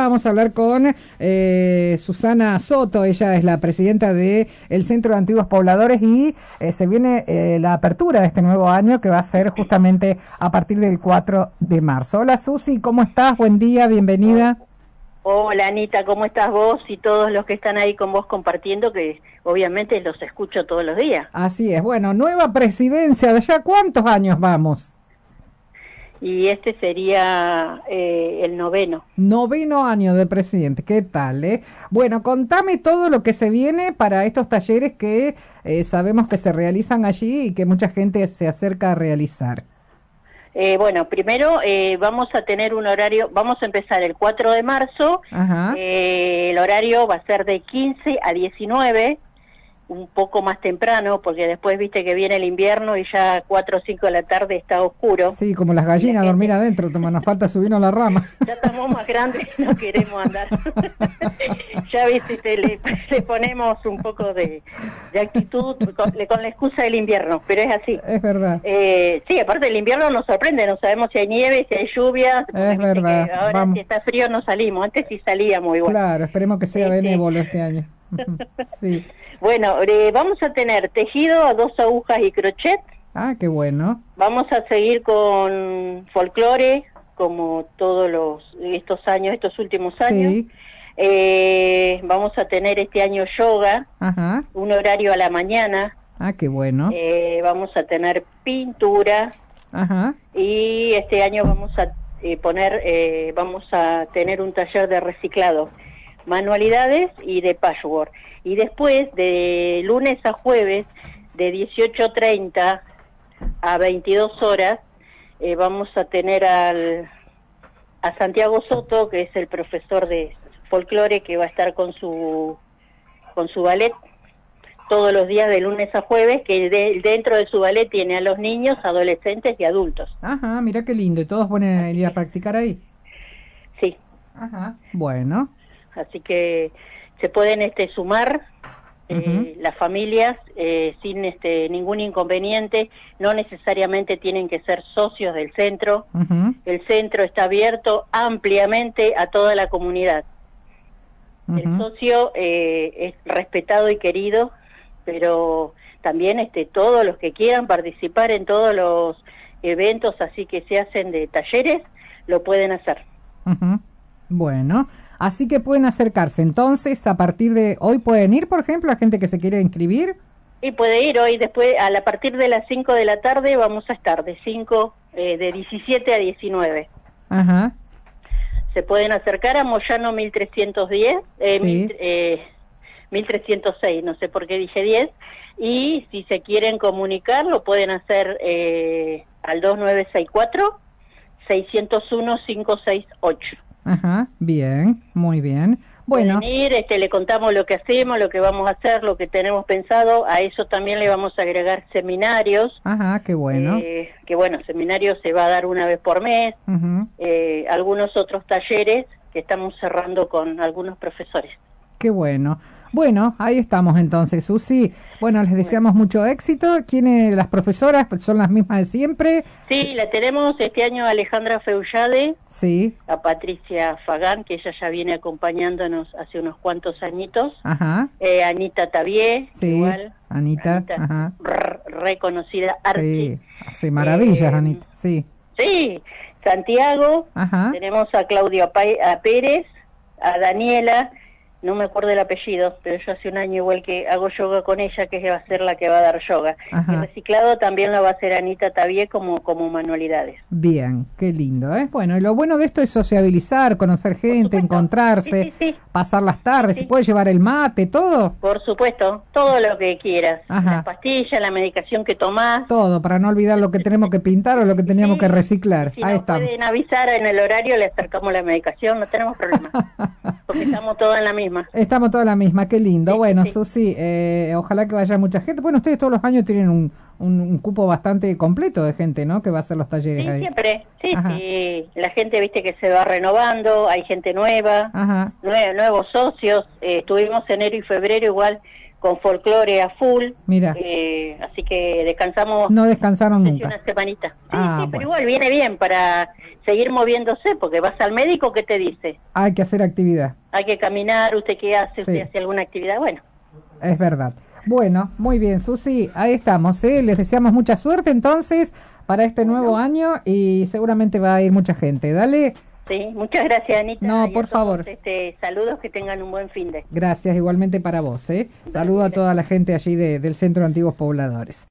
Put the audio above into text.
Vamos a hablar con eh, Susana Soto, ella es la presidenta del el Centro de Antiguos Pobladores y eh, se viene eh, la apertura de este nuevo año que va a ser justamente a partir del 4 de marzo. Hola Susi, ¿cómo estás? Buen día, bienvenida. Hola Anita, ¿cómo estás vos y todos los que están ahí con vos compartiendo que obviamente los escucho todos los días? Así es, bueno, nueva presidencia, ¿de ya cuántos años vamos? Y este sería eh, el noveno. Noveno año de presidente, ¿qué tal? Eh? Bueno, contame todo lo que se viene para estos talleres que eh, sabemos que se realizan allí y que mucha gente se acerca a realizar. Eh, bueno, primero eh, vamos a tener un horario, vamos a empezar el 4 de marzo, eh, el horario va a ser de 15 a 19 un poco más temprano, porque después viste que viene el invierno y ya 4 o 5 de la tarde está oscuro. Sí, como las gallinas dormir adentro, nos falta subirnos a la rama. Ya estamos más grandes y no queremos andar. ya viste, le, ponemos un poco de, actitud con, la excusa del invierno, pero es así. Es verdad. Eh, sí, aparte el invierno nos sorprende, no sabemos si hay nieve, si hay lluvia. Es verdad. Ahora si está frío no salimos, antes sí salíamos igual. Claro, esperemos que sea benévolo este año. sí. Bueno, eh, vamos a tener tejido a dos agujas y crochet. Ah, qué bueno. Vamos a seguir con folclore, como todos los estos años, estos últimos años. Eh, vamos a tener este año yoga, Ajá. un horario a la mañana. Ah, qué bueno. Eh, vamos a tener pintura. Ajá. Y este año vamos a eh, poner, eh, vamos a tener un taller de reciclado manualidades y de patchwork. Y después, de lunes a jueves, de 18.30 a 22 horas, eh, vamos a tener al, a Santiago Soto, que es el profesor de folclore, que va a estar con su, con su ballet todos los días de lunes a jueves, que dentro de su ballet tiene a los niños, adolescentes y adultos. Ajá, mira qué lindo. ¿Y todos van a ir a practicar ahí? Sí. Ajá, bueno así que se pueden este sumar eh, las familias eh, sin este ningún inconveniente. No necesariamente tienen que ser socios del centro. El centro está abierto ampliamente a toda la comunidad. El socio eh, es respetado y querido pero también este todos los que quieran participar en todos los eventos así que se hacen de talleres lo pueden hacer. Bueno Así que pueden acercarse. Entonces, a partir de hoy pueden ir, por ejemplo, la gente que se quiere inscribir. Y puede ir hoy, después, a, la partir de las 5 de la tarde vamos a estar de 5, eh, de 17 a 19. Ajá. Se pueden acercar a Moyano 1310, eh, 1306, eh, no sé por qué dije 10. Y si se quieren comunicar, lo pueden hacer eh, al 2964 601 568. Ajá, bien, muy bien. Bueno. Venir, este, le contamos lo que hacemos, lo que vamos a hacer, lo que tenemos pensado. A eso también le vamos a agregar seminarios. Ajá, qué bueno. Eh, que bueno, seminarios se va a dar una vez por mes. eh, algunos otros talleres que estamos cerrando con algunos profesores. Qué bueno. Bueno, ahí estamos entonces, Susi. Bueno, les deseamos mucho éxito. ¿Quiénes, las profesoras son las mismas de siempre? Sí, la tenemos este año a Alejandra Feullade, sí. a Patricia Fagán, que ella ya viene acompañándonos hace unos cuantos añitos, Ajá. Eh, Anita Tabié, sí. igual. Anita, Ajá. reconocida Sí, hace maravillas, eh, Anita, sí. Sí, Santiago, Ajá. tenemos a Claudio Pérez, a Daniela, no me acuerdo el apellido, pero yo hace un año igual que hago yoga con ella, que va a ser la que va a dar yoga. El reciclado también lo va a hacer Anita Tabié como, como manualidades. Bien, qué lindo, ¿eh? Bueno, y lo bueno de esto es sociabilizar, conocer gente, encontrarse, pasar las tardes, se puede llevar el mate, todo. Por supuesto, todo lo que quieras. Las pastillas, la medicación que tomás. Todo, para no olvidar lo que tenemos que pintar o lo que teníamos que reciclar. Si Ahí nos pueden avisar en el horario, le acercamos la medicación, no tenemos problema. porque estamos todos en la misma. Estamos todos la misma, qué lindo. bueno, Susi, eh, ojalá que vaya mucha gente. Bueno, ustedes todos los años tienen un, un, cupo bastante completo de gente, ¿no? Que va a hacer los talleres sí, siempre. Sí, sí. La gente, viste, que se va renovando, hay gente nueva, nuevos socios. Eh, estuvimos enero y febrero igual con folclore a full. Mira. Eh, así que descansamos. No descansaron nunca. Una semanita. Sí, ah, sí, pero igual viene bien para seguir moviéndose, porque vas al médico, ¿qué te dice? Hay que hacer actividad. Hay que caminar, ¿usted qué hace? ¿Usted hace alguna actividad? Bueno. Es verdad. Bueno, muy bien, Susi, ahí estamos. ¿eh? Les deseamos mucha suerte entonces para este nuevo año y seguramente va a ir mucha gente. Dale. Sí, muchas gracias, Anita. No, por favor. Este, saludos, que tengan un buen fin de. Gracias, igualmente para vos. ¿eh? Saludo a toda la gente allí del Centro de Antiguos Pobladores.